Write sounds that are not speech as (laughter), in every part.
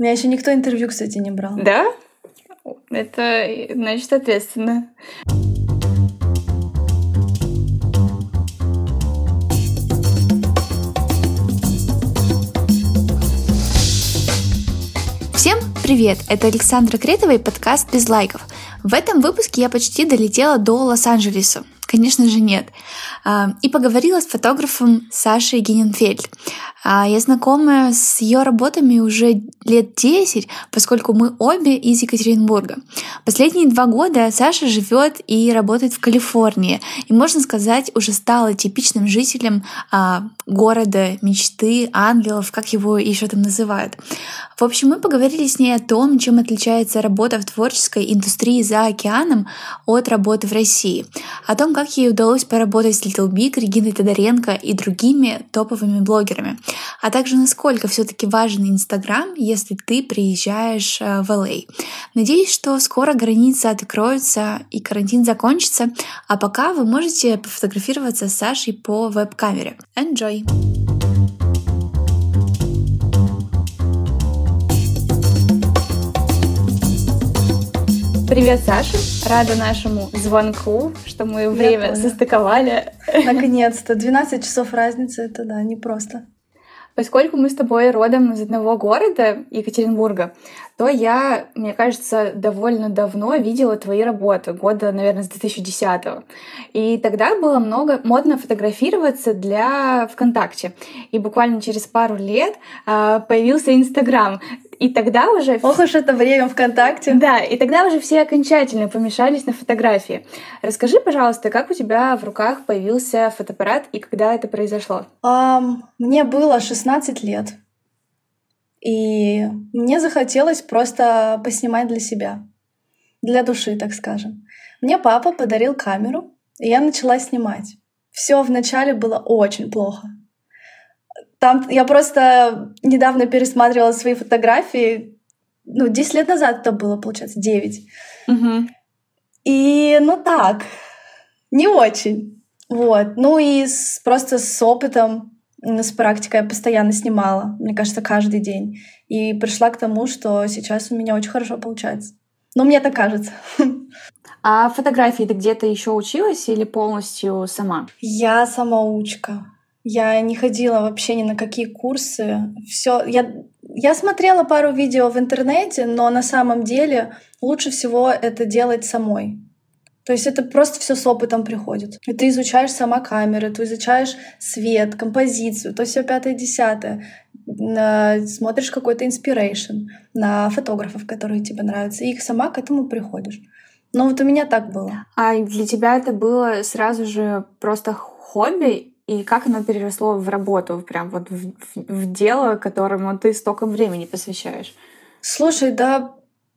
У меня еще никто интервью, кстати, не брал. Да? Это, значит, ответственно. Всем привет! Это Александра Кретова и подкаст «Без лайков». В этом выпуске я почти долетела до Лос-Анджелеса. Конечно же, нет. А, и поговорила с фотографом Сашей Гененфельд. А, я знакома с ее работами уже лет 10, поскольку мы обе из Екатеринбурга. Последние два года Саша живет и работает в Калифорнии, и, можно сказать, уже стала типичным жителем а, города мечты, ангелов, как его еще там называют. В общем, мы поговорили с ней о том, чем отличается работа в творческой индустрии за океаном от работы в России, о том, как ей удалось поработать с Little Big, Региной Тодоренко и другими топовыми блогерами, а также насколько все-таки важен Инстаграм, если ты приезжаешь э, в LA. А. Надеюсь, что скоро границы откроются и карантин закончится, а пока вы можете пофотографироваться с Сашей по веб-камере. Enjoy! Привет, Саша. Рада нашему звонку, что мы время состыковали. Наконец-то. 12 часов разницы, это да, непросто. Поскольку мы с тобой родом из одного города, Екатеринбурга, то я, мне кажется, довольно давно видела твои работы, года, наверное, с 2010 -го. И тогда было много модно фотографироваться для ВКонтакте. И буквально через пару лет э, появился Инстаграм. И тогда уже... Ох уж это время ВКонтакте. Да, и тогда уже все окончательно помешались на фотографии. Расскажи, пожалуйста, как у тебя в руках появился фотоаппарат и когда это произошло? Um, мне было 16 лет. И мне захотелось просто поснимать для себя. Для души, так скажем. Мне папа подарил камеру, и я начала снимать. Все вначале было очень плохо. Там я просто недавно пересматривала свои фотографии. Ну, 10 лет назад это было, получается, 9. Угу. И, ну так, не очень. Вот. Ну и с, просто с опытом, с практикой я постоянно снимала, мне кажется, каждый день. И пришла к тому, что сейчас у меня очень хорошо получается. Ну, мне так кажется. (laughs) А фотографии ты где-то еще училась или полностью сама? Я самоучка. Я не ходила вообще ни на какие курсы. Все, я, я смотрела пару видео в интернете, но на самом деле лучше всего это делать самой. То есть это просто все с опытом приходит. И ты изучаешь сама камеры, ты изучаешь свет, композицию, то все пятое, десятое. Смотришь какой-то inspiration на фотографов, которые тебе нравятся, и их сама к этому приходишь. Но вот у меня так было. А для тебя это было сразу же просто хобби и как оно переросло в работу, прям вот в, в, в дело, которому ты столько времени посвящаешь? Слушай, да,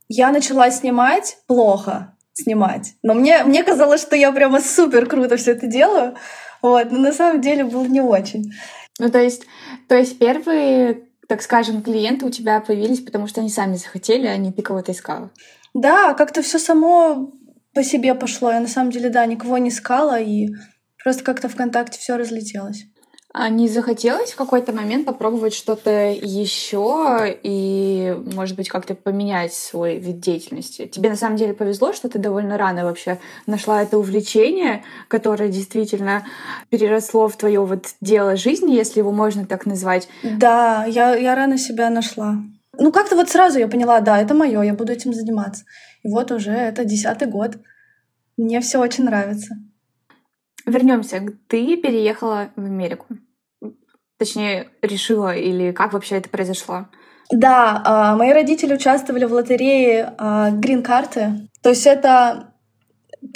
я начала снимать плохо снимать. Но мне, мне казалось, что я прямо супер круто все это делаю. Вот, но на самом деле было не очень. Ну, то есть, то есть первые, так скажем, клиенты у тебя появились, потому что они сами захотели, а не ты кого-то искала. Да, как-то все само по себе пошло. Я на самом деле, да, никого не искала, и Просто как-то ВКонтакте все разлетелось. А не захотелось в какой-то момент попробовать что-то еще и, может быть, как-то поменять свой вид деятельности? Тебе на самом деле повезло, что ты довольно рано вообще нашла это увлечение, которое действительно переросло в твое вот дело жизни, если его можно так назвать. Да, я, я рано себя нашла. Ну, как-то вот сразу я поняла, да, это мое, я буду этим заниматься. И вот уже это десятый год. Мне все очень нравится. Вернемся. Ты переехала в Америку. Точнее, решила или как вообще это произошло? Да, а, мои родители участвовали в лотерее грин-карты. То есть это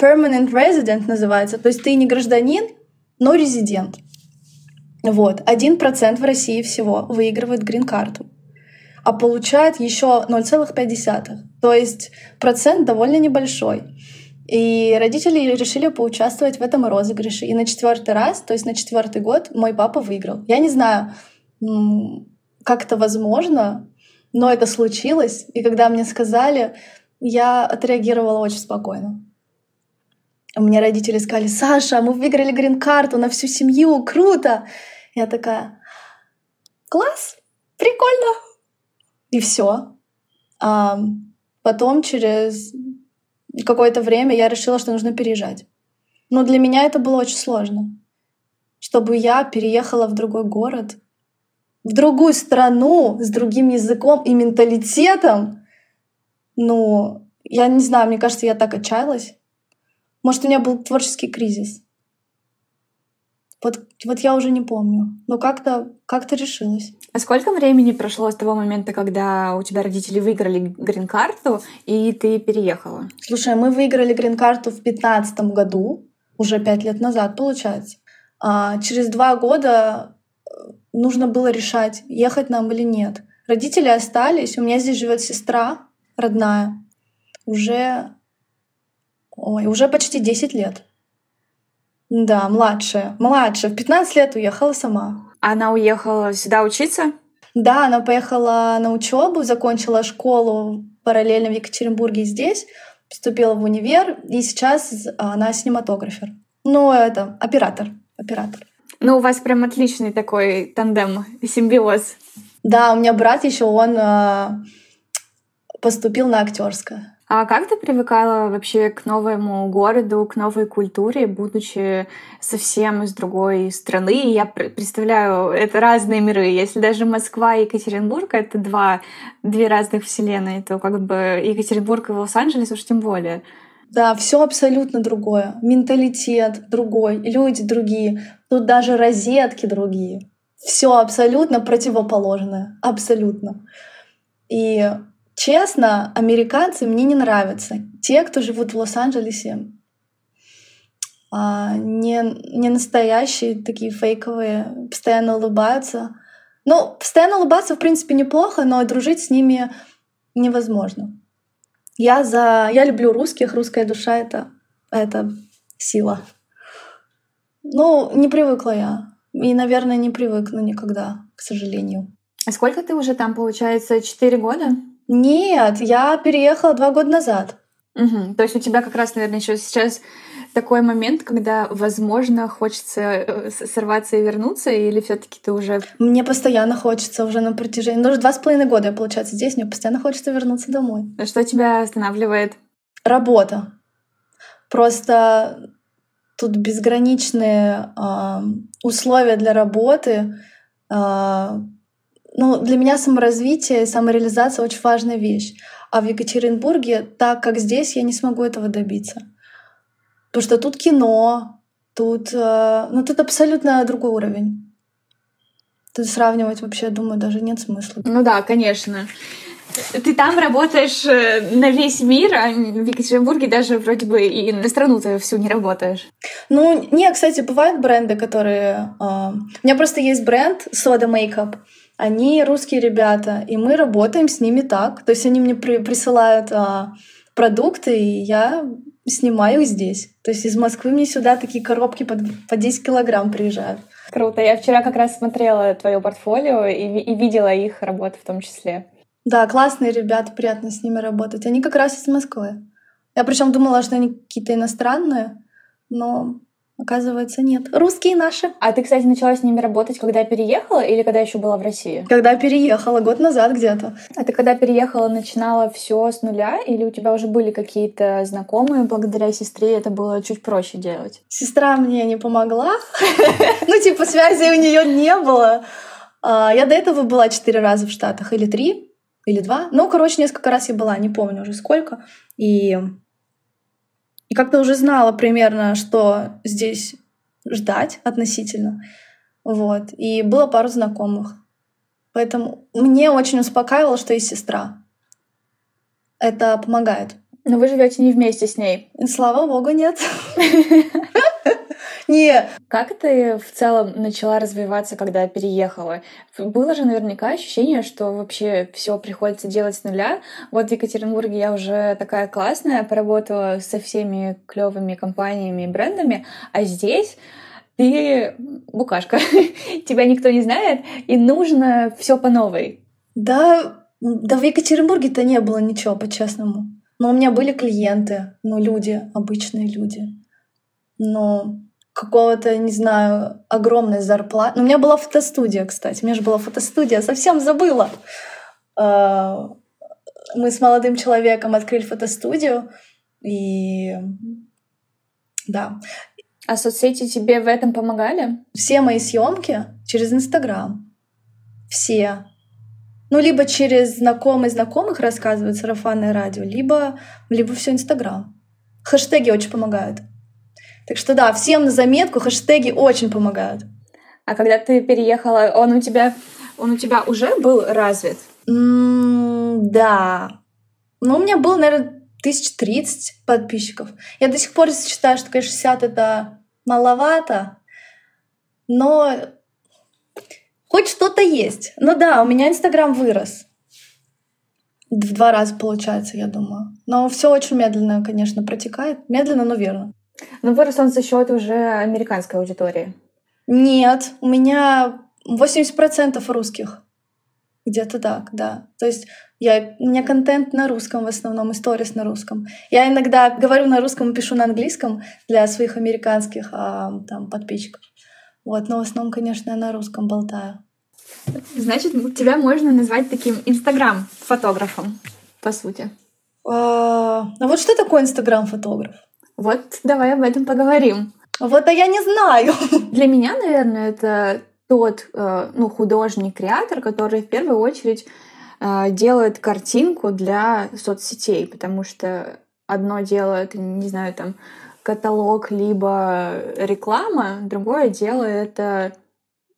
permanent resident называется. То есть ты не гражданин, но резидент. Вот. Один процент в России всего выигрывает грин-карту, а получает еще 0,5. То есть процент довольно небольшой. И родители решили поучаствовать в этом розыгрыше. И на четвертый раз, то есть на четвертый год, мой папа выиграл. Я не знаю, как это возможно, но это случилось. И когда мне сказали, я отреагировала очень спокойно. Мне родители сказали, Саша, мы выиграли грин-карту на всю семью, круто. Я такая, класс, прикольно. И все. А потом, через какое-то время, я решила, что нужно переезжать. Но для меня это было очень сложно. Чтобы я переехала в другой город, в другую страну с другим языком и менталитетом. Ну, я не знаю, мне кажется, я так отчаялась. Может, у меня был творческий кризис. Вот, вот я уже не помню. Но как-то как решилась. А сколько времени прошло с того момента, когда у тебя родители выиграли грин-карту, и ты переехала? Слушай, мы выиграли грин-карту в 2015 году, уже пять лет назад, получается. А через два года э, нужно было решать, ехать нам или нет. Родители остались, у меня здесь живет сестра родная, уже, ой, уже почти 10 лет. Да, младшая. Младшая. В 15 лет уехала сама. Она уехала сюда учиться? Да, она поехала на учебу, закончила школу параллельно в Екатеринбурге здесь, поступила в универ, и сейчас она синематографер. Ну, это оператор. Оператор. Ну, у вас прям отличный такой тандем, симбиоз. Да, у меня брат еще он э, поступил на актерское. А как ты привыкала вообще к новому городу, к новой культуре, будучи совсем из другой страны? Я представляю, это разные миры. Если даже Москва и Екатеринбург — это два, две разных вселенные, то как бы Екатеринбург и Лос-Анджелес уж тем более. Да, все абсолютно другое. Менталитет другой, люди другие. Тут даже розетки другие. Все абсолютно противоположное. Абсолютно. И Честно, американцы мне не нравятся. Те, кто живут в Лос-Анджелесе, а, не, не настоящие, такие фейковые, постоянно улыбаются. Ну, постоянно улыбаться, в принципе, неплохо, но дружить с ними невозможно. Я за... Я люблю русских, русская душа — это, это сила. Ну, не привыкла я. И, наверное, не привыкну никогда, к сожалению. А сколько ты уже там, получается, четыре года? Нет, я переехала два года назад. Угу. То есть у тебя как раз, наверное, еще сейчас такой момент, когда, возможно, хочется э, сорваться и вернуться, или все-таки ты уже... Мне постоянно хочется уже на протяжении... Ну, уже два с половиной года я, получается, здесь, мне постоянно хочется вернуться домой. А что тебя останавливает? Работа. Просто тут безграничные э, условия для работы, э, ну, для меня саморазвитие и самореализация очень важная вещь. А в Екатеринбурге, так как здесь, я не смогу этого добиться. Потому что тут кино, тут, э, ну, тут абсолютно другой уровень. Тут сравнивать вообще, думаю, даже нет смысла. Ну да, конечно. Ты там работаешь э, на весь мир, а в Екатеринбурге даже вроде бы и на страну ты всю не работаешь. Ну, не, кстати, бывают бренды, которые... Э, у меня просто есть бренд Soda Makeup. Они русские ребята, и мы работаем с ними так. То есть они мне при, присылают а, продукты, и я снимаю их здесь. То есть из Москвы мне сюда такие коробки под, по 10 килограмм приезжают. Круто. Я вчера как раз смотрела твое портфолио и, и видела их работу в том числе. Да, классные ребята, приятно с ними работать. Они как раз из Москвы. Я причем думала, что они какие-то иностранные, но Оказывается, нет. Русские наши. А ты, кстати, начала с ними работать, когда переехала или когда еще была в России? Когда переехала, год назад где-то. А ты когда переехала, начинала все с нуля или у тебя уже были какие-то знакомые, благодаря сестре это было чуть проще делать? Сестра мне не помогла. (laughs) Ну, типа, связи у нее не было. А, я до этого была четыре раза в Штатах, или три, или два. Ну, короче, несколько раз я была, не помню уже сколько. И и как-то уже знала примерно, что здесь ждать относительно. Вот. И было пару знакомых. Поэтому мне очень успокаивало, что есть сестра. Это помогает. Но вы живете не вместе с ней. Слава богу, нет. (laughs) Не. Как ты в целом начала развиваться, когда переехала? Было же наверняка ощущение, что вообще все приходится делать с нуля. Вот в Екатеринбурге я уже такая классная, поработала со всеми клевыми компаниями и брендами, а здесь ты букашка, (laughs) тебя никто не знает, и нужно все по новой. Да, да в Екатеринбурге-то не было ничего, по-честному. Но у меня были клиенты, ну, люди, обычные люди. Но какого-то, не знаю, огромной зарплаты. Ну, у меня была фотостудия, кстати. У меня же была фотостудия, совсем забыла. А, мы с молодым человеком открыли фотостудию, и да. А соцсети тебе в этом помогали? Все мои съемки через Инстаграм. Все. Ну, либо через знакомых знакомых рассказывают сарафанное радио, либо, либо все Инстаграм. Хэштеги очень помогают. Так что да, всем на заметку, хэштеги очень помогают. А когда ты переехала, он у тебя, он у тебя уже был развит? Mm, да. Ну, у меня было, наверное, тысяч тридцать подписчиков. Я до сих пор считаю, что, конечно, 60 — это маловато, но хоть что-то есть. Ну да, у меня Инстаграм вырос. В два раза получается, я думаю. Но все очень медленно, конечно, протекает. Медленно, но верно. Но вырос он за счет уже американской аудитории. Нет, у меня 80% русских. Где-то так, да. То есть я, у меня контент на русском в основном, историс на русском. Я иногда говорю на русском и пишу на английском для своих американских а, там, подписчиков. Вот, но в основном, конечно, я на русском болтаю. Значит, тебя можно назвать таким инстаграм-фотографом, по сути. А, а вот что такое инстаграм-фотограф? Вот давай об этом поговорим. Вот, а я не знаю. (laughs) Для меня, наверное, это тот э, ну, художник-креатор, который в первую очередь э, делает картинку для соцсетей, потому что одно дело это, не знаю, там каталог либо реклама, другое дело это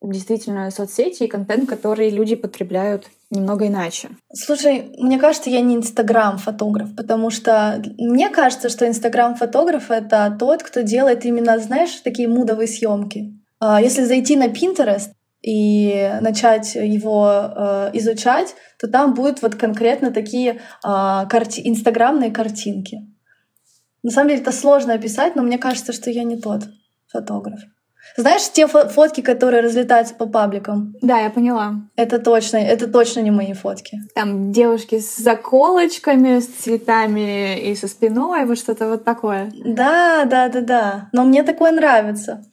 действительно соцсети и контент, который люди потребляют немного иначе. Слушай, мне кажется, я не инстаграм-фотограф, потому что мне кажется, что инстаграм-фотограф — это тот, кто делает именно, знаешь, такие мудовые съемки. А, если зайти на Pinterest и начать его э, изучать, то там будут вот конкретно такие э, карти- инстаграмные картинки. На самом деле это сложно описать, но мне кажется, что я не тот фотограф. Знаешь, те фотки, которые разлетаются по пабликам? Да, я поняла. Это точно, это точно не мои фотки. Там девушки с заколочками, с цветами и со спиной, вот что-то вот такое. Да, да, да, да. Но мне такое нравится.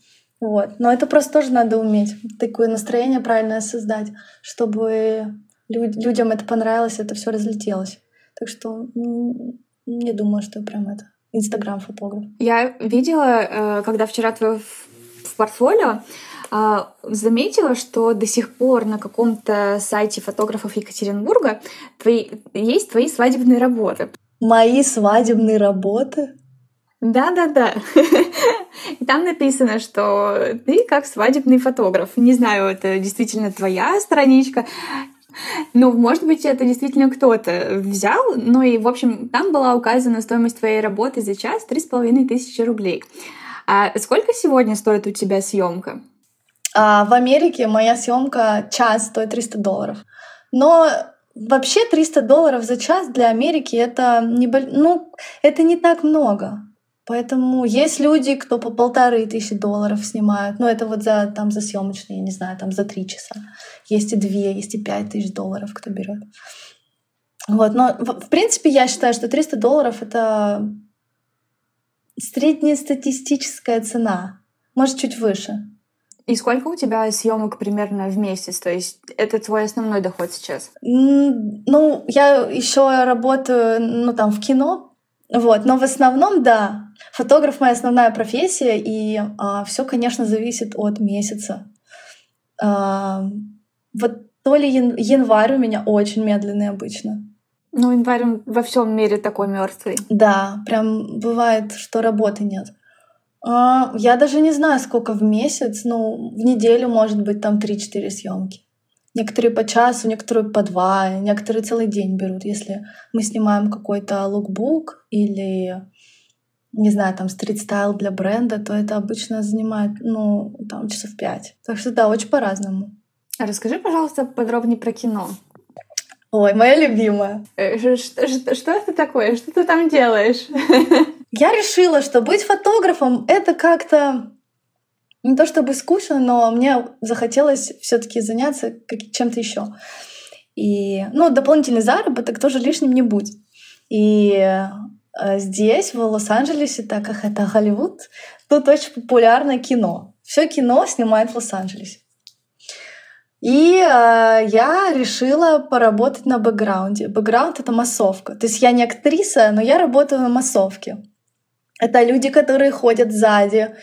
Вот. Но это просто тоже надо уметь. Такое настроение правильное создать, чтобы люд- людям это понравилось, это все разлетелось. Так что не думаю, что прям это Инстаграм-фотограф. Я видела, э, когда вчера твое в портфолио, а, заметила, что до сих пор на каком-то сайте фотографов Екатеринбурга твои, есть твои свадебные работы. Мои свадебные работы? Да-да-да. И там написано, что ты как свадебный фотограф. Не знаю, это действительно твоя страничка. Ну, может быть, это действительно кто-то взял. Ну и, в общем, там была указана стоимость твоей работы за час три с половиной тысячи рублей. А сколько сегодня стоит у тебя съемка? А, в Америке моя съемка час стоит 300 долларов. Но вообще 300 долларов за час для Америки это не, ну, это не так много. Поэтому есть люди, кто по полторы тысячи долларов снимают. Ну, это вот за, там, за съемочные, я не знаю, там за три часа. Есть и две, есть и пять тысяч долларов, кто берет. Вот, но в принципе я считаю, что 300 долларов это среднестатистическая цена, может, чуть выше. И сколько у тебя съемок примерно в месяц? То есть это твой основной доход сейчас? Ну, я еще работаю, ну, там, в кино, вот, но в основном, да, фотограф моя основная профессия, и а, все, конечно, зависит от месяца. А, вот то ли январь у меня очень медленный обычно, ну, январь во всем мире такой мертвый. Да, прям бывает, что работы нет. А, я даже не знаю, сколько в месяц, ну, в неделю может быть там 3-4 съемки. Некоторые по часу, некоторые по два, некоторые целый день берут. Если мы снимаем какой-то лукбук или, не знаю, там стрит-стайл для бренда, то это обычно занимает, ну, там часов пять. Так что да, очень по-разному. А расскажи, пожалуйста, подробнее про кино. Ой, моя любимая. Э, что, что, что это такое? Что ты там делаешь? (laughs) Я решила, что быть фотографом — это как-то не то чтобы скучно, но мне захотелось все таки заняться чем-то еще. И, ну, дополнительный заработок тоже лишним не будет. И э, здесь, в Лос-Анджелесе, так как это Голливуд, тут очень популярное кино. Все кино снимают в Лос-Анджелесе. И э, я решила поработать на бэкграунде. Бэкграунд — это массовка. То есть я не актриса, но я работаю на массовке. Это люди, которые ходят сзади,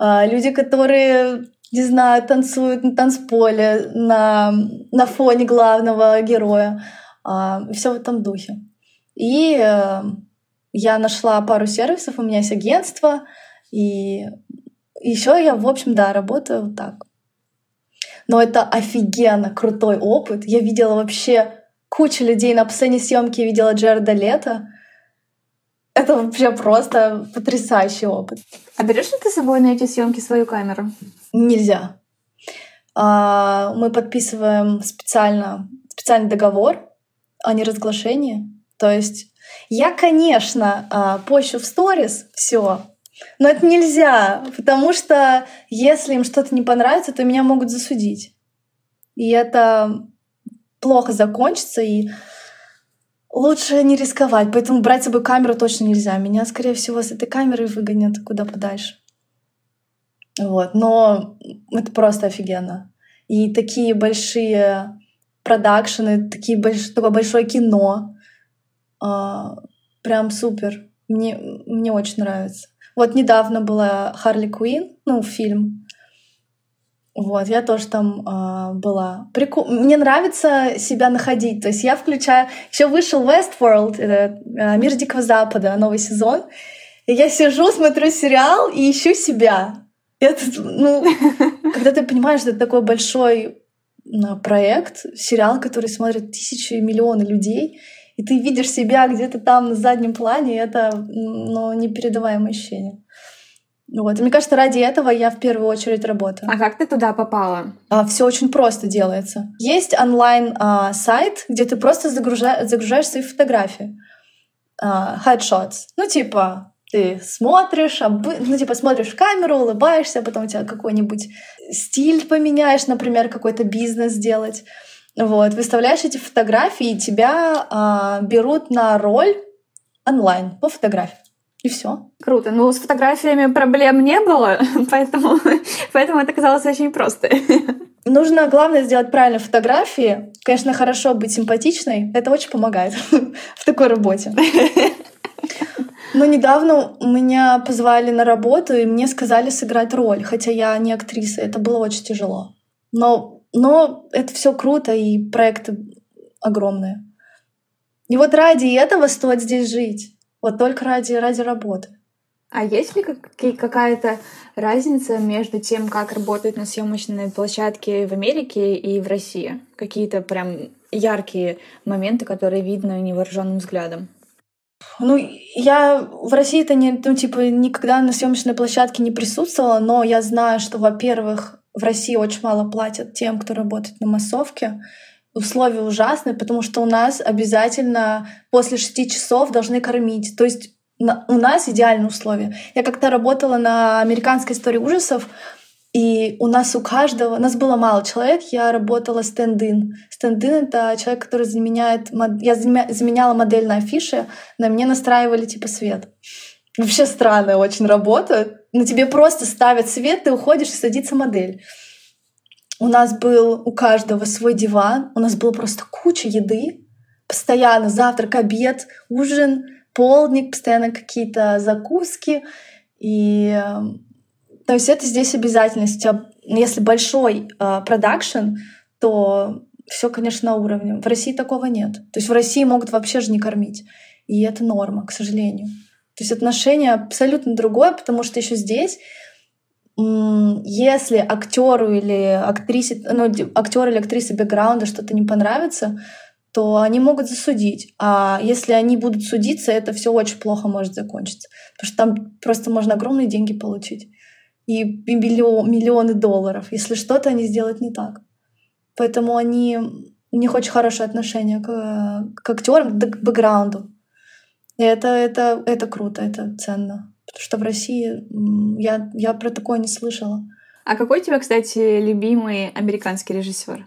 э, люди, которые, не знаю, танцуют на танцполе на, на фоне главного героя. Э, все в этом духе. И э, я нашла пару сервисов, у меня есть агентство, и еще я, в общем, да, работаю так. Но это офигенно крутой опыт. Я видела вообще кучу людей на сцене съемки, видела Джерда Лето. Это вообще просто потрясающий опыт. А берешь ли ты с собой на эти съемки свою камеру? Нельзя. А, мы подписываем специально, специальный договор о неразглашении. То есть я, конечно, а, пощу в сторис все, но это нельзя, потому что если им что-то не понравится, то меня могут засудить. И это плохо закончится, и лучше не рисковать. Поэтому брать с собой камеру точно нельзя. Меня, скорее всего, с этой камерой выгонят куда подальше. Вот. Но это просто офигенно. И такие большие продакшены, такие больш... такое большое кино. А, прям супер. Мне, мне очень нравится. Вот недавно была Харли Куин, ну, фильм. Вот, я тоже там э, была. Прику... Мне нравится себя находить. То есть я включаю... Еще вышел Westworld, это э, Мир Дикого Запада, новый сезон. И я сижу, смотрю сериал и ищу себя. Это, ну, когда ты понимаешь, что это такой большой проект, сериал, который смотрят тысячи и миллионы людей, и ты видишь себя где-то там на заднем плане, и это ну, непередаваемое ощущение. Вот. И мне кажется, ради этого я в первую очередь работаю. А как ты туда попала? А, все очень просто делается. Есть онлайн а, сайт, где ты просто загружаешь, загружаешь свои фотографии. А, headshots. Ну, типа, ты смотришь, ну, типа, смотришь в камеру, улыбаешься, потом у тебя какой-нибудь стиль поменяешь, например, какой-то бизнес сделать. Вот, выставляешь эти фотографии, и тебя а, берут на роль онлайн по фотографии. И все. Круто. Ну, с фотографиями проблем не было, (laughs) поэтому, (laughs) поэтому это казалось очень просто. (laughs) Нужно, главное, сделать правильные фотографии. Конечно, хорошо быть симпатичной. Это очень помогает в такой работе. Но недавно меня позвали на работу, и мне сказали сыграть роль, хотя я не актриса. Это было очень тяжело. Но но это все круто, и проекты огромные. И вот ради этого стоит здесь жить. Вот только ради, ради работы. А есть ли какая-то разница между тем, как работать на съемочной площадке в Америке и в России? Какие-то прям яркие моменты, которые видно невооруженным взглядом? Ну, я в России-то не, ну, типа, никогда на съемочной площадке не присутствовала, но я знаю, что, во-первых, в России очень мало платят тем, кто работает на массовке. Условия ужасные, потому что у нас обязательно после шести часов должны кормить. То есть у нас идеальные условия. Я как-то работала на американской истории ужасов, и у нас у каждого, нас было мало человек, я работала стенд-ин. Стенд-ин — это человек, который заменяет... Я заменяла модель на афише, на мне настраивали типа свет. Вообще странная очень работа. На тебе просто ставят свет, ты уходишь и садится модель. У нас был у каждого свой диван, у нас было просто куча еды, постоянно завтрак, обед, ужин, полдник, постоянно какие-то закуски. И то есть это здесь обязательность. Если большой э, продакшн, э, то все, конечно, на уровне. В России такого нет. То есть в России могут вообще же не кормить. И это норма, к сожалению. То есть отношение абсолютно другое, потому что еще здесь если актеру или актрисе, ну, актеру или актрисе бэкграунда что-то не понравится, то они могут засудить. А если они будут судиться, это все очень плохо может закончиться. Потому что там просто можно огромные деньги получить. И миллион, миллионы долларов, если что-то они сделают не так. Поэтому они, у них очень хорошее отношение к, к актерам, к бэкграунду. И это, это, это круто, это ценно. Потому что в России я, я про такое не слышала. А какой у тебя, кстати, любимый американский режиссер?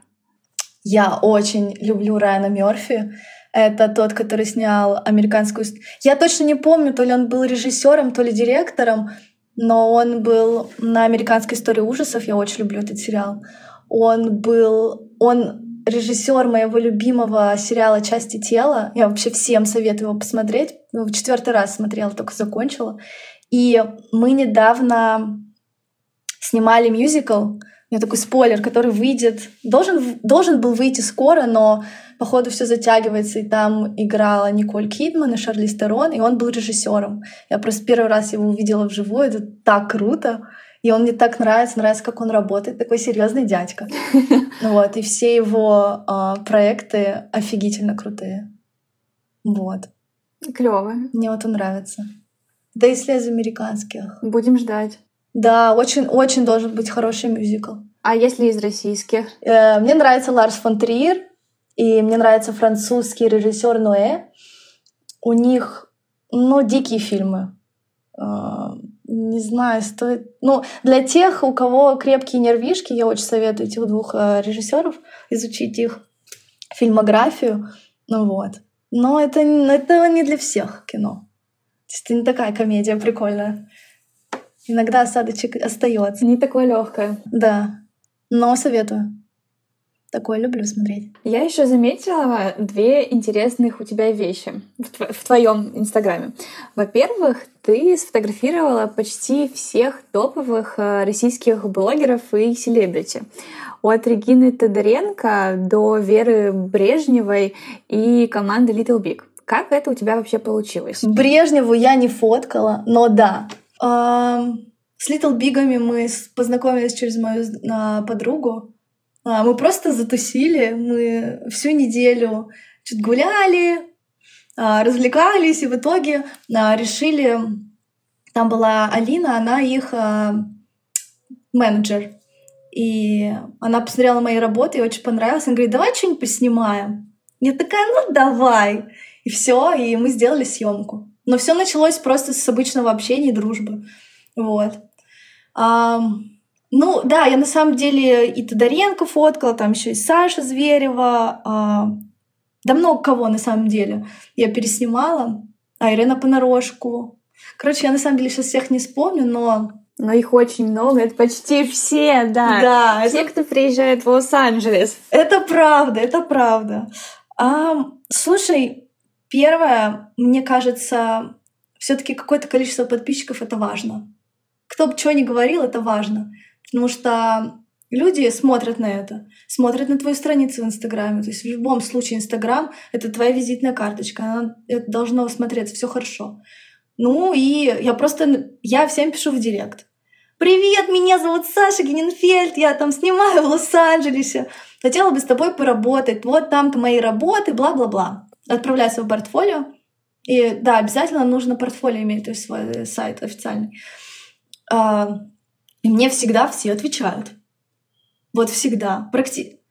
Я очень люблю Райана Мерфи. Это тот, который снял американскую... Я точно не помню, то ли он был режиссером, то ли директором, но он был на американской истории ужасов. Я очень люблю этот сериал. Он был... Он режиссер моего любимого сериала «Части тела». Я вообще всем советую его посмотреть. Ну, в четвертый раз смотрела, только закончила. И мы недавно снимали мюзикл. У меня такой спойлер, который выйдет... Должен, должен был выйти скоро, но походу все затягивается, и там играла Николь Кидман и Шарли Стерон, и он был режиссером. Я просто первый раз его увидела вживую, это так круто. И он мне так нравится, нравится, как он работает, такой серьезный дядька. (laughs) Вот, и все его э, проекты офигительно крутые. Вот. Клево. Мне вот он нравится. Да если из американских. Будем ждать. Да, очень-очень должен быть хороший мюзикл. А если из российских? Э, мне нравится Ларс фон Триер, и мне нравится французский режиссер Ноэ. У них, ну, дикие фильмы. Э, не знаю, стоит... Ну, для тех, у кого крепкие нервишки, я очень советую этих двух э, режиссеров изучить их фильмографию. Ну вот. Но это, это не для всех кино. То есть это не такая комедия прикольная. Иногда осадочек остается. Не такое легкое. Да. Но советую. Такое люблю смотреть. Я еще заметила две интересных у тебя вещи в, тв- в твоем инстаграме. Во-первых, ты сфотографировала почти всех топовых э, российских блогеров и селебрити. От Регины Тодоренко до Веры Брежневой и команды Little Big. Как это у тебя вообще получилось? Брежневу я не фоткала, но да. С Little Бигами мы познакомились через мою подругу. А, мы просто затусили, мы всю неделю чуть гуляли, а, развлекались, и в итоге решили... Там была Алина, она их менеджер. И она посмотрела мои работы и очень понравилась. Она говорит, давай что-нибудь поснимаем. Я такая, ну давай. И все, и мы сделали съемку. Но все началось просто с обычного общения и дружбы. Вот. А, ну, да, я на самом деле и Тодоренко фоткала, там еще и Саша Зверева, а, да много кого на самом деле я переснимала. А Ирина Понарошку. Короче, я на самом деле сейчас всех не вспомню, но но их очень много, это почти все, да. Да. Все, это... кто приезжает в Лос-Анджелес. Это правда, это правда. А, слушай, первое, мне кажется, все-таки какое-то количество подписчиков это важно. Кто бы что ни говорил, это важно. Потому что люди смотрят на это, смотрят на твою страницу в Инстаграме. То есть в любом случае Инстаграм — это твоя визитная карточка. Она, это должно смотреться, все хорошо. Ну и я просто... Я всем пишу в директ. «Привет, меня зовут Саша Гененфельд, я там снимаю в Лос-Анджелесе. Хотела бы с тобой поработать. Вот там-то мои работы, бла-бла-бла». Отправляю свое портфолио. И да, обязательно нужно портфолио иметь, то есть свой сайт официальный. И мне всегда все отвечают. Вот всегда. Практи...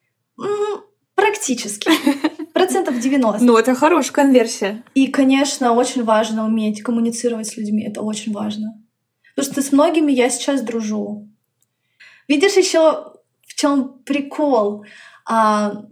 Практически. (laughs) Процентов 90. Ну, это хорошая конверсия. И, конечно, очень важно уметь коммуницировать с людьми. Это очень важно. Потому что с многими я сейчас дружу. Видишь еще в чем прикол? А,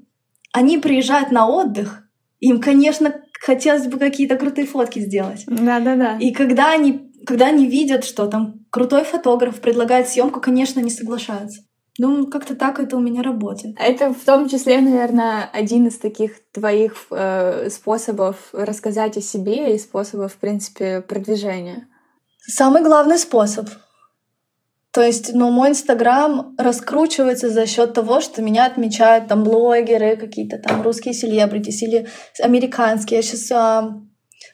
они приезжают на отдых, им, конечно, хотелось бы какие-то крутые фотки сделать. Да-да-да. И когда они, когда они видят, что там крутой фотограф предлагает съемку, конечно, они соглашаются. Ну, как-то так это у меня работает. Это в том числе, наверное, один из таких твоих э, способов рассказать о себе и способов, в принципе, продвижения. Самый главный способ. То есть, ну, мой Инстаграм раскручивается за счет того, что меня отмечают там блогеры, какие-то там русские селебритис или американские. Я сейчас а,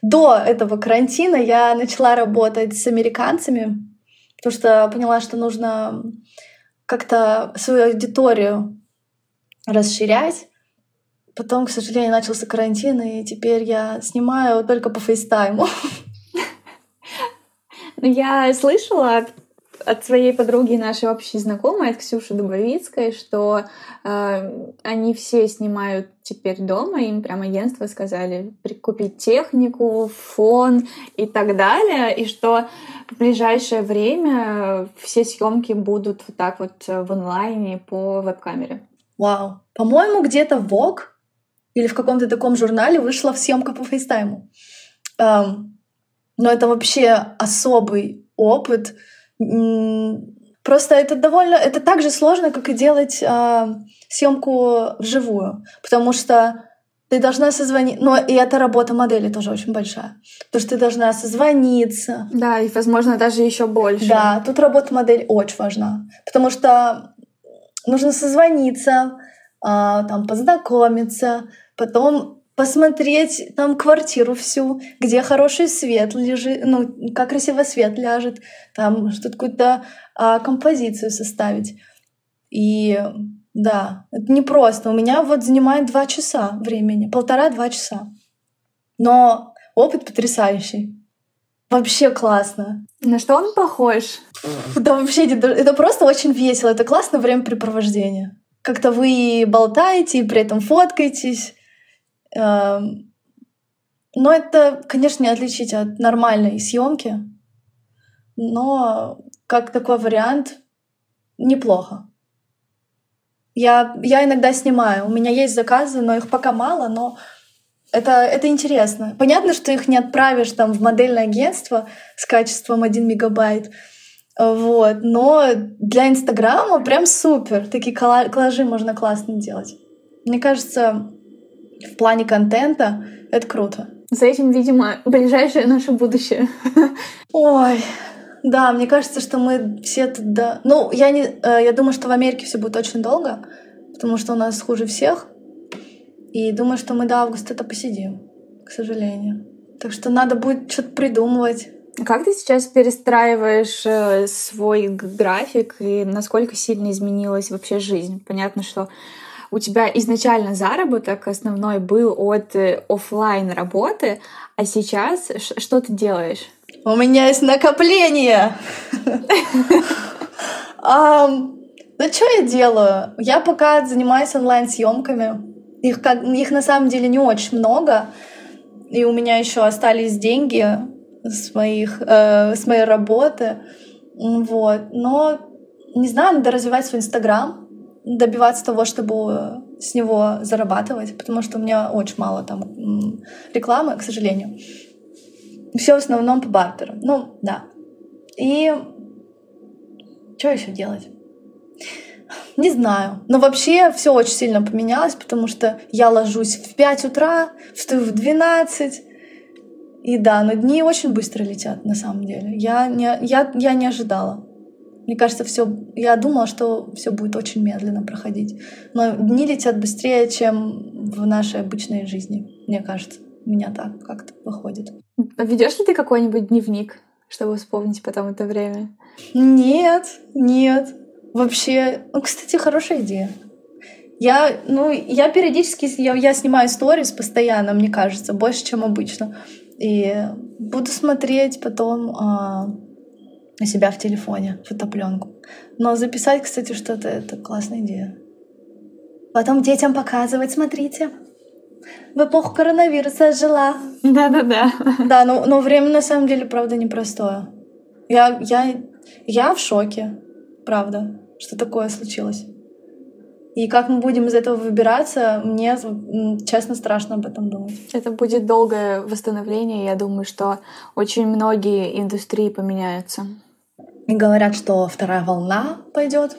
до этого карантина я начала работать с американцами, потому что поняла, что нужно как-то свою аудиторию расширять. Потом, к сожалению, начался карантин, и теперь я снимаю только по фейстайму. Ну, я слышала от своей подруги нашей общей знакомой, от Ксюши Дубовицкой, что э, они все снимают теперь дома, им прям агентство сказали прикупить технику, фон и так далее, и что в ближайшее время все съемки будут вот так вот в онлайне по веб-камере. Вау. По-моему, где-то в Vogue или в каком-то таком журнале вышла съемка по фейстайму. Эм, но это вообще особый опыт, Просто это довольно, это так же сложно, как и делать э, съемку вживую, потому что ты должна созвонить, но и эта работа модели тоже очень большая, потому что ты должна созвониться. Да, и, возможно, даже еще больше. Да, тут работа модели очень важна, потому что нужно созвониться, э, там познакомиться, потом посмотреть там квартиру всю, где хороший свет лежит, ну, как красиво свет ляжет, там что-то какую-то а, композицию составить. И да, это непросто. У меня вот занимает два часа времени, полтора-два часа. Но опыт потрясающий. Вообще классно. На что он похож? Да вообще, это просто очень весело. Это классное времяпрепровождение. Как-то вы болтаете и при этом фоткаетесь. Эм, но это, конечно, не отличить от нормальной съемки, но как такой вариант неплохо. Я, я иногда снимаю. У меня есть заказы, но их пока мало, но это, это интересно. Понятно, что их не отправишь там в модельное агентство с качеством 1 мегабайт, вот, но для Инстаграма прям супер. Такие коллажи можно классно делать. Мне кажется, в плане контента это круто. За этим, видимо, ближайшее наше будущее. Ой, да, мне кажется, что мы все тут, да. Ну, я не, э, я думаю, что в Америке все будет очень долго, потому что у нас хуже всех. И думаю, что мы до августа это посидим, к сожалению. Так что надо будет что-то придумывать. Как ты сейчас перестраиваешь э, свой график и насколько сильно изменилась вообще жизнь? Понятно, что у тебя изначально заработок основной был от э, офлайн работы, а сейчас что ты делаешь? У меня есть накопление. Ну, что я делаю? Я пока занимаюсь онлайн-съемками. Их, их на самом деле не очень много. И у меня еще остались деньги с, моих, э, с моей работы. Вот. Но, не знаю, надо развивать свой Инстаграм добиваться того, чтобы с него зарабатывать, потому что у меня очень мало там рекламы, к сожалению. Все в основном по бартеру. Ну, да. И что еще делать? Не знаю. Но вообще все очень сильно поменялось, потому что я ложусь в 5 утра, встаю в 12. И да, но дни очень быстро летят, на самом деле. Я не, я, я не ожидала. Мне кажется, все. Я думала, что все будет очень медленно проходить. Но дни летят быстрее, чем в нашей обычной жизни, мне кажется. У меня так как-то выходит. А ведешь ли ты какой-нибудь дневник, чтобы вспомнить потом это время? Нет, нет. Вообще, ну, кстати, хорошая идея. Я, ну, я периодически я, я снимаю сторис постоянно, мне кажется, больше, чем обычно. И буду смотреть потом а, на себя в телефоне, фотопленку. Но записать, кстати, что-то — это классная идея. Потом детям показывать, смотрите. В эпоху коронавируса жила. Да-да-да. Да, но, но время на самом деле, правда, непростое. Я, я, я в шоке, правда, что такое случилось. И как мы будем из этого выбираться, мне, честно, страшно об этом думать. Это будет долгое восстановление. Я думаю, что очень многие индустрии поменяются. И говорят, что вторая волна пойдет.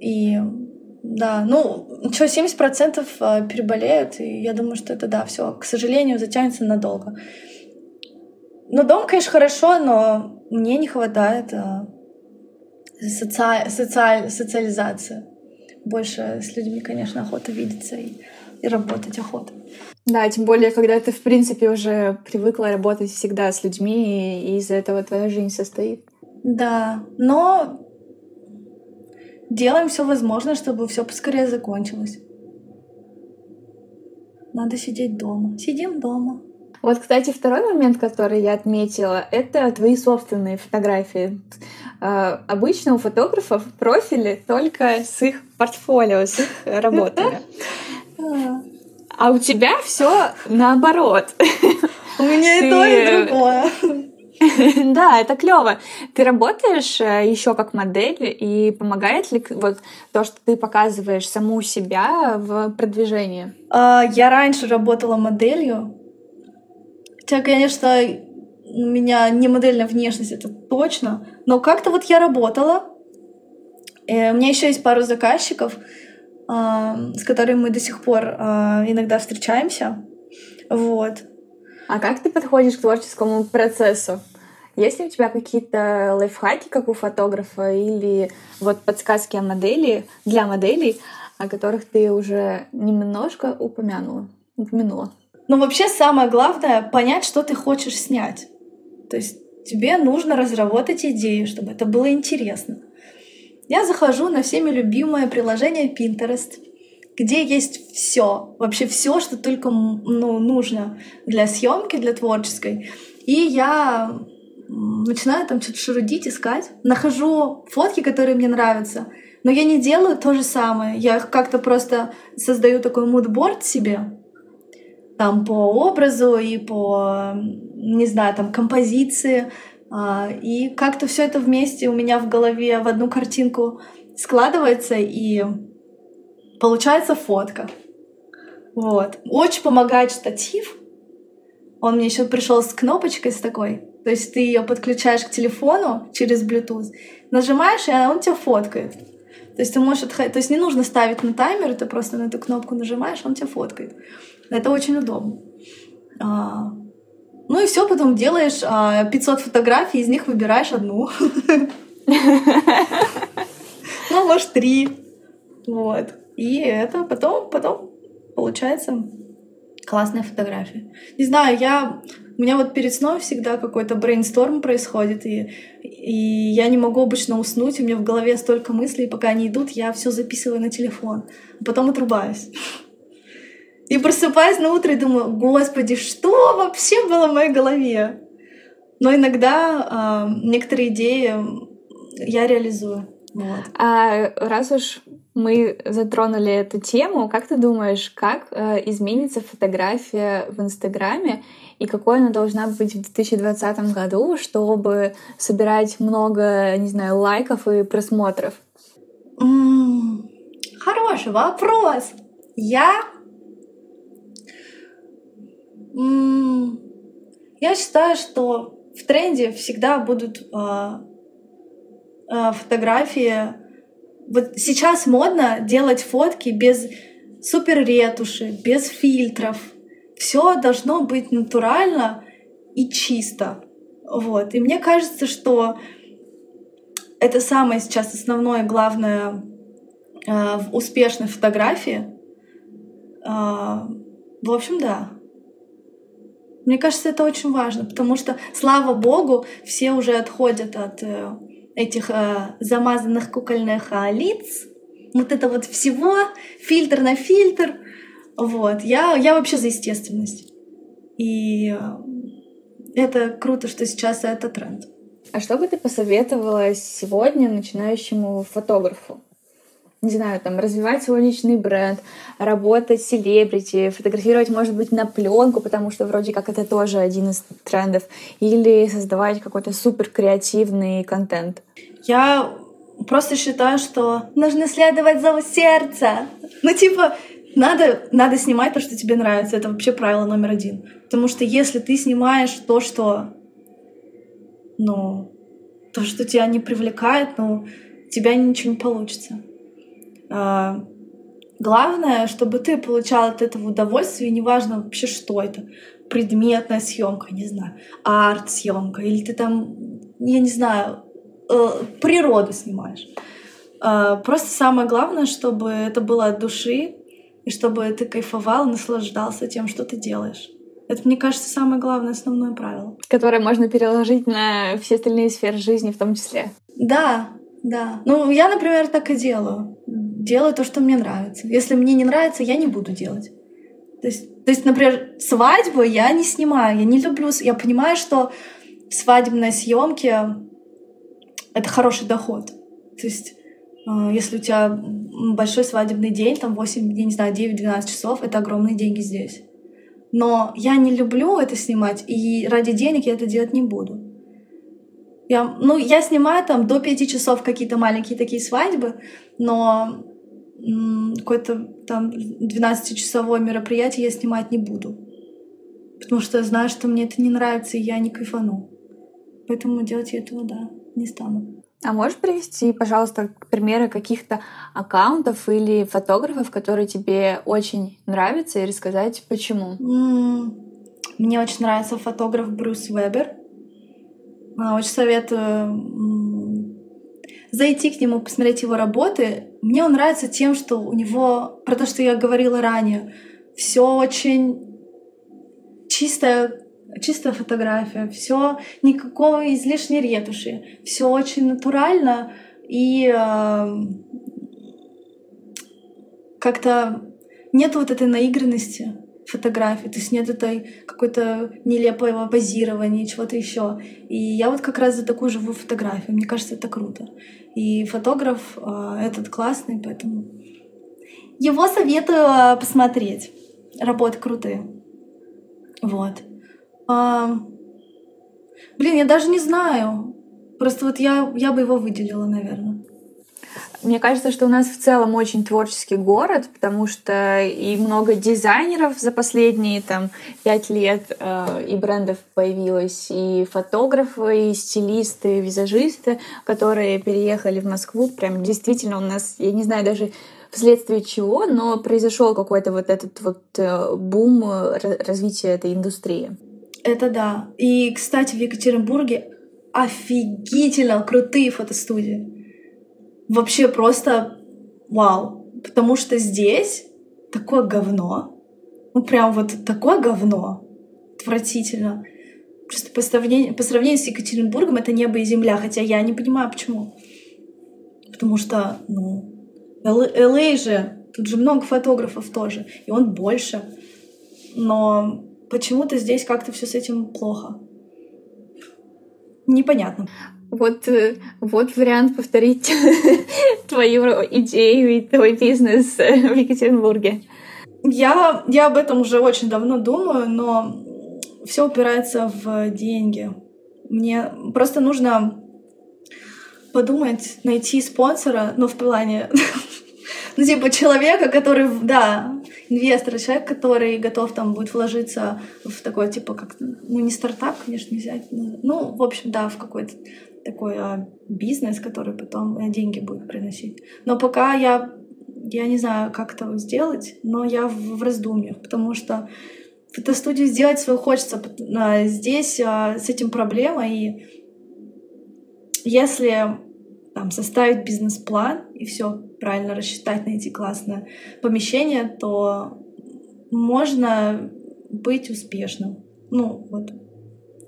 И да, ну, что, 70% а, переболеют, и я думаю, что это, да, все, к сожалению, затянется надолго. Ну, дом, конечно, хорошо, но мне не хватает а, соци... социаль... социализации. Больше с людьми, конечно, охота видеться и, и работать охота. Да, тем более, когда ты, в принципе, уже привыкла работать всегда с людьми, и из-за этого твоя жизнь состоит. Да, но делаем все возможное, чтобы все поскорее закончилось. Надо сидеть дома. Сидим дома. Вот, кстати, второй момент, который я отметила, это твои собственные фотографии. Э, обычно у фотографов профили только с их портфолио, с их работами. (laughs) А у тебя все наоборот. У меня и то, и другое. (laughs) Да, это клево. Ты работаешь э, еще как модель, и помогает ли вот то, что ты показываешь саму себя в продвижении? А, я раньше работала моделью. Хотя, конечно, у меня не модельная внешность, это точно. Но как-то вот я работала. И у меня еще есть пару заказчиков, с которыми мы до сих пор иногда встречаемся. Вот. А как ты подходишь к творческому процессу? Есть ли у тебя какие-то лайфхаки, как у фотографа, или вот подсказки о модели, для моделей, о которых ты уже немножко упомянула? упомянула? Ну, вообще самое главное — понять, что ты хочешь снять. То есть тебе нужно разработать идею, чтобы это было интересно. Я захожу на всеми любимое приложение Pinterest, где есть все, вообще все, что только ну, нужно для съемки, для творческой. И я начинаю там что-то шарудить, искать. Нахожу фотки, которые мне нравятся, но я не делаю то же самое. Я как-то просто создаю такой мудборд себе, там по образу и по, не знаю, там композиции. А, и как-то все это вместе у меня в голове в одну картинку складывается, и получается фотка. Вот. Очень помогает штатив. Он мне еще пришел с кнопочкой с такой. То есть ты ее подключаешь к телефону через Bluetooth, нажимаешь, и он тебя фоткает. То есть ты можешь отходить. То есть не нужно ставить на таймер, ты просто на эту кнопку нажимаешь, он тебя фоткает. Это очень удобно. А, ну и все, потом делаешь а, 500 фотографий, из них выбираешь одну. Ну, может, три. Вот. И это потом, потом получается классная фотография. Не знаю, я у меня вот перед сном всегда какой-то брейнсторм происходит, и, и я не могу обычно уснуть, у меня в голове столько мыслей, пока они идут, я все записываю на телефон, а потом отрубаюсь. И просыпаюсь на утро и думаю, господи, что вообще было в моей голове? Но иногда э, некоторые идеи я реализую. Вот. А раз уж мы затронули эту тему, как ты думаешь, как э, изменится фотография в Инстаграме и какой она должна быть в 2020 году, чтобы собирать много, не знаю, лайков и просмотров? Mm, хороший вопрос. Я mm, я считаю, что в тренде всегда будут э, э, фотографии. Вот сейчас модно делать фотки без супер ретуши, без фильтров все должно быть натурально и чисто. Вот. И мне кажется, что это самое сейчас основное, главное э, в успешной фотографии. Э, в общем, да. Мне кажется, это очень важно, потому что, слава богу, все уже отходят от э, этих э, замазанных кукольных э, лиц, вот это вот всего, фильтр на фильтр, вот. Я, я вообще за естественность. И э, это круто, что сейчас это тренд. А что бы ты посоветовала сегодня начинающему фотографу? Не знаю, там, развивать свой личный бренд, работать с селебрити, фотографировать, может быть, на пленку, потому что вроде как это тоже один из трендов, или создавать какой-то супер креативный контент. Я просто считаю, что нужно следовать зову сердца. Ну, типа, надо, надо снимать то, что тебе нравится. Это вообще правило номер один. Потому что если ты снимаешь то, что, ну, то, что тебя не привлекает, ну, у тебя ничего не получится. А, главное, чтобы ты получал от этого удовольствие, неважно вообще, что это. Предметная съемка, не знаю, арт-съемка, или ты там, я не знаю, э, природу снимаешь. Э, просто самое главное, чтобы это было от души, и чтобы ты кайфовал, наслаждался тем, что ты делаешь. Это, мне кажется, самое главное, основное правило. Которое можно переложить на все остальные сферы жизни в том числе. Да, да. Ну, я, например, так и делаю. Делаю то, что мне нравится. Если мне не нравится, я не буду делать. То есть, то есть например, свадьбу я не снимаю, я не люблю... Я понимаю, что свадебные съемки — это хороший доход. То есть а, если у тебя большой свадебный день, там 8, я не знаю, 9-12 часов, это огромные деньги здесь. Но я не люблю это снимать, и ради денег я это делать не буду. Я, ну, я снимаю там до 5 часов какие-то маленькие такие свадьбы, но какое-то там 12-часовое мероприятие я снимать не буду. Потому что я знаю, что мне это не нравится, и я не кайфану. Поэтому делать я этого, да, не стану. А можешь привести, пожалуйста, примеры каких-то аккаунтов или фотографов, которые тебе очень нравятся, и рассказать, почему? Мне очень нравится фотограф Брюс Вебер. А, очень советую зайти к нему, посмотреть его работы. Мне он нравится тем, что у него, про то, что я говорила ранее, все очень чистая чистая фотография, все никакого излишней ретуши, все очень натурально и э, как-то нет вот этой наигранности фотографии, то есть нет этой какой-то нелепого позирования, чего-то еще. И я вот как раз за такую живую фотографию. Мне кажется, это круто. И фотограф э, этот классный, поэтому его советую э, посмотреть. Работы крутые. Вот. А, блин, я даже не знаю. Просто вот я, я бы его выделила, наверное. Мне кажется, что у нас в целом очень творческий город, потому что и много дизайнеров за последние там пять лет э, и брендов появилось, и фотографы, и стилисты, и визажисты, которые переехали в Москву. Прям действительно у нас, я не знаю даже вследствие чего, но произошел какой-то вот этот вот э, бум э, развития этой индустрии. Это да. И, кстати, в Екатеринбурге офигительно крутые фотостудии. Вообще просто вау. Потому что здесь такое говно. Ну, прям вот такое говно. Отвратительно. Просто по сравнению, по сравнению с Екатеринбургом это небо и земля. Хотя я не понимаю, почему. Потому что, ну, LA же, тут же много фотографов тоже. И он больше. Но почему-то здесь как-то все с этим плохо. Непонятно. Вот, э, вот вариант повторить (laughs) твою идею и твой бизнес э, в Екатеринбурге. Я, я об этом уже очень давно думаю, но все упирается в деньги. Мне просто нужно подумать, найти спонсора, ну, в плане, (laughs) ну, типа, человека, который, да, инвестор, человек, который готов там будет вложиться в такой, типа, как, ну, не стартап, конечно, нельзя, ну, в общем, да, в какой-то такой а, бизнес, который потом э, деньги будет приносить. Но пока я, я не знаю, как это сделать, но я в, в раздумьях, потому что фотостудию сделать свою хочется. А, здесь а, с этим проблема, и если там, составить бизнес-план и все правильно рассчитать, найти классное помещение, то можно быть успешным. Ну, вот,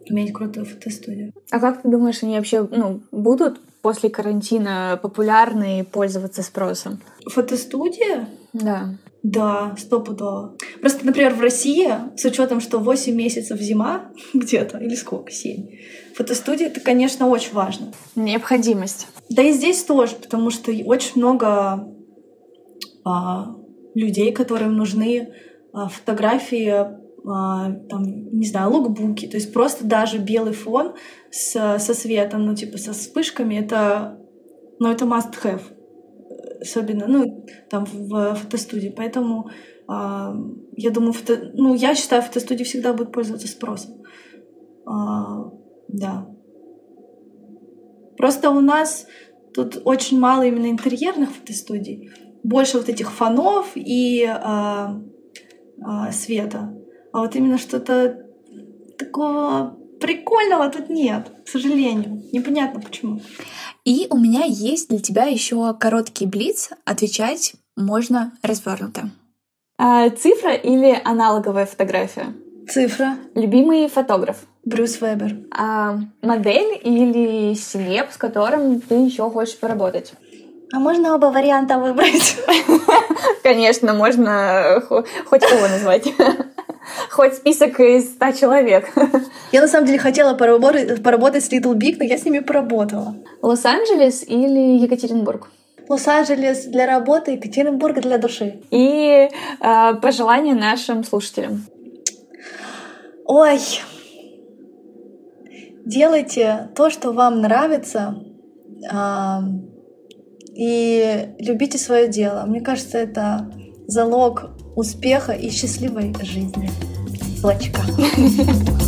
иметь крутую фотостудию. А как ты думаешь, они вообще ну, будут после карантина популярны и пользоваться спросом? Фотостудия? Да. Да, стопудово. Просто, например, в России, с учетом, что 8 месяцев зима (laughs) где-то, или сколько, 7, фотостудия — это, конечно, очень важно. Необходимость. Да и здесь тоже, потому что очень много а, людей, которым нужны а, фотографии, а, там, не знаю, лукбуки, то есть просто даже белый фон с, со светом, ну, типа, со вспышками, это, ну, это must have особенно, ну, там в фотостудии. Поэтому э, я думаю, фото... ну, я считаю, фотостудии всегда будут пользоваться спросом. Э, да. Просто у нас тут очень мало именно интерьерных фотостудий, больше вот этих фонов и э, э, света. А вот именно что-то такого прикольного тут нет, к сожалению. Непонятно почему. И у меня есть для тебя еще короткий блиц. Отвечать можно развернуто. А, цифра или аналоговая фотография? Цифра. Любимый фотограф? Брюс Вебер. А, модель или селеб, с которым ты еще хочешь поработать? А можно оба варианта выбрать? (laughs) Конечно, можно хоть кого назвать. (laughs) Хоть список из ста человек. Я на самом деле хотела поработать, поработать с Little Big, но я с ними поработала. Лос-Анджелес или Екатеринбург? Лос-Анджелес для работы, Екатеринбург для души. И э, пожелания нашим слушателям. Ой, делайте то, что вам нравится, э, и любите свое дело. Мне кажется, это залог успеха и счастливой жизни. яблочко. (laughs)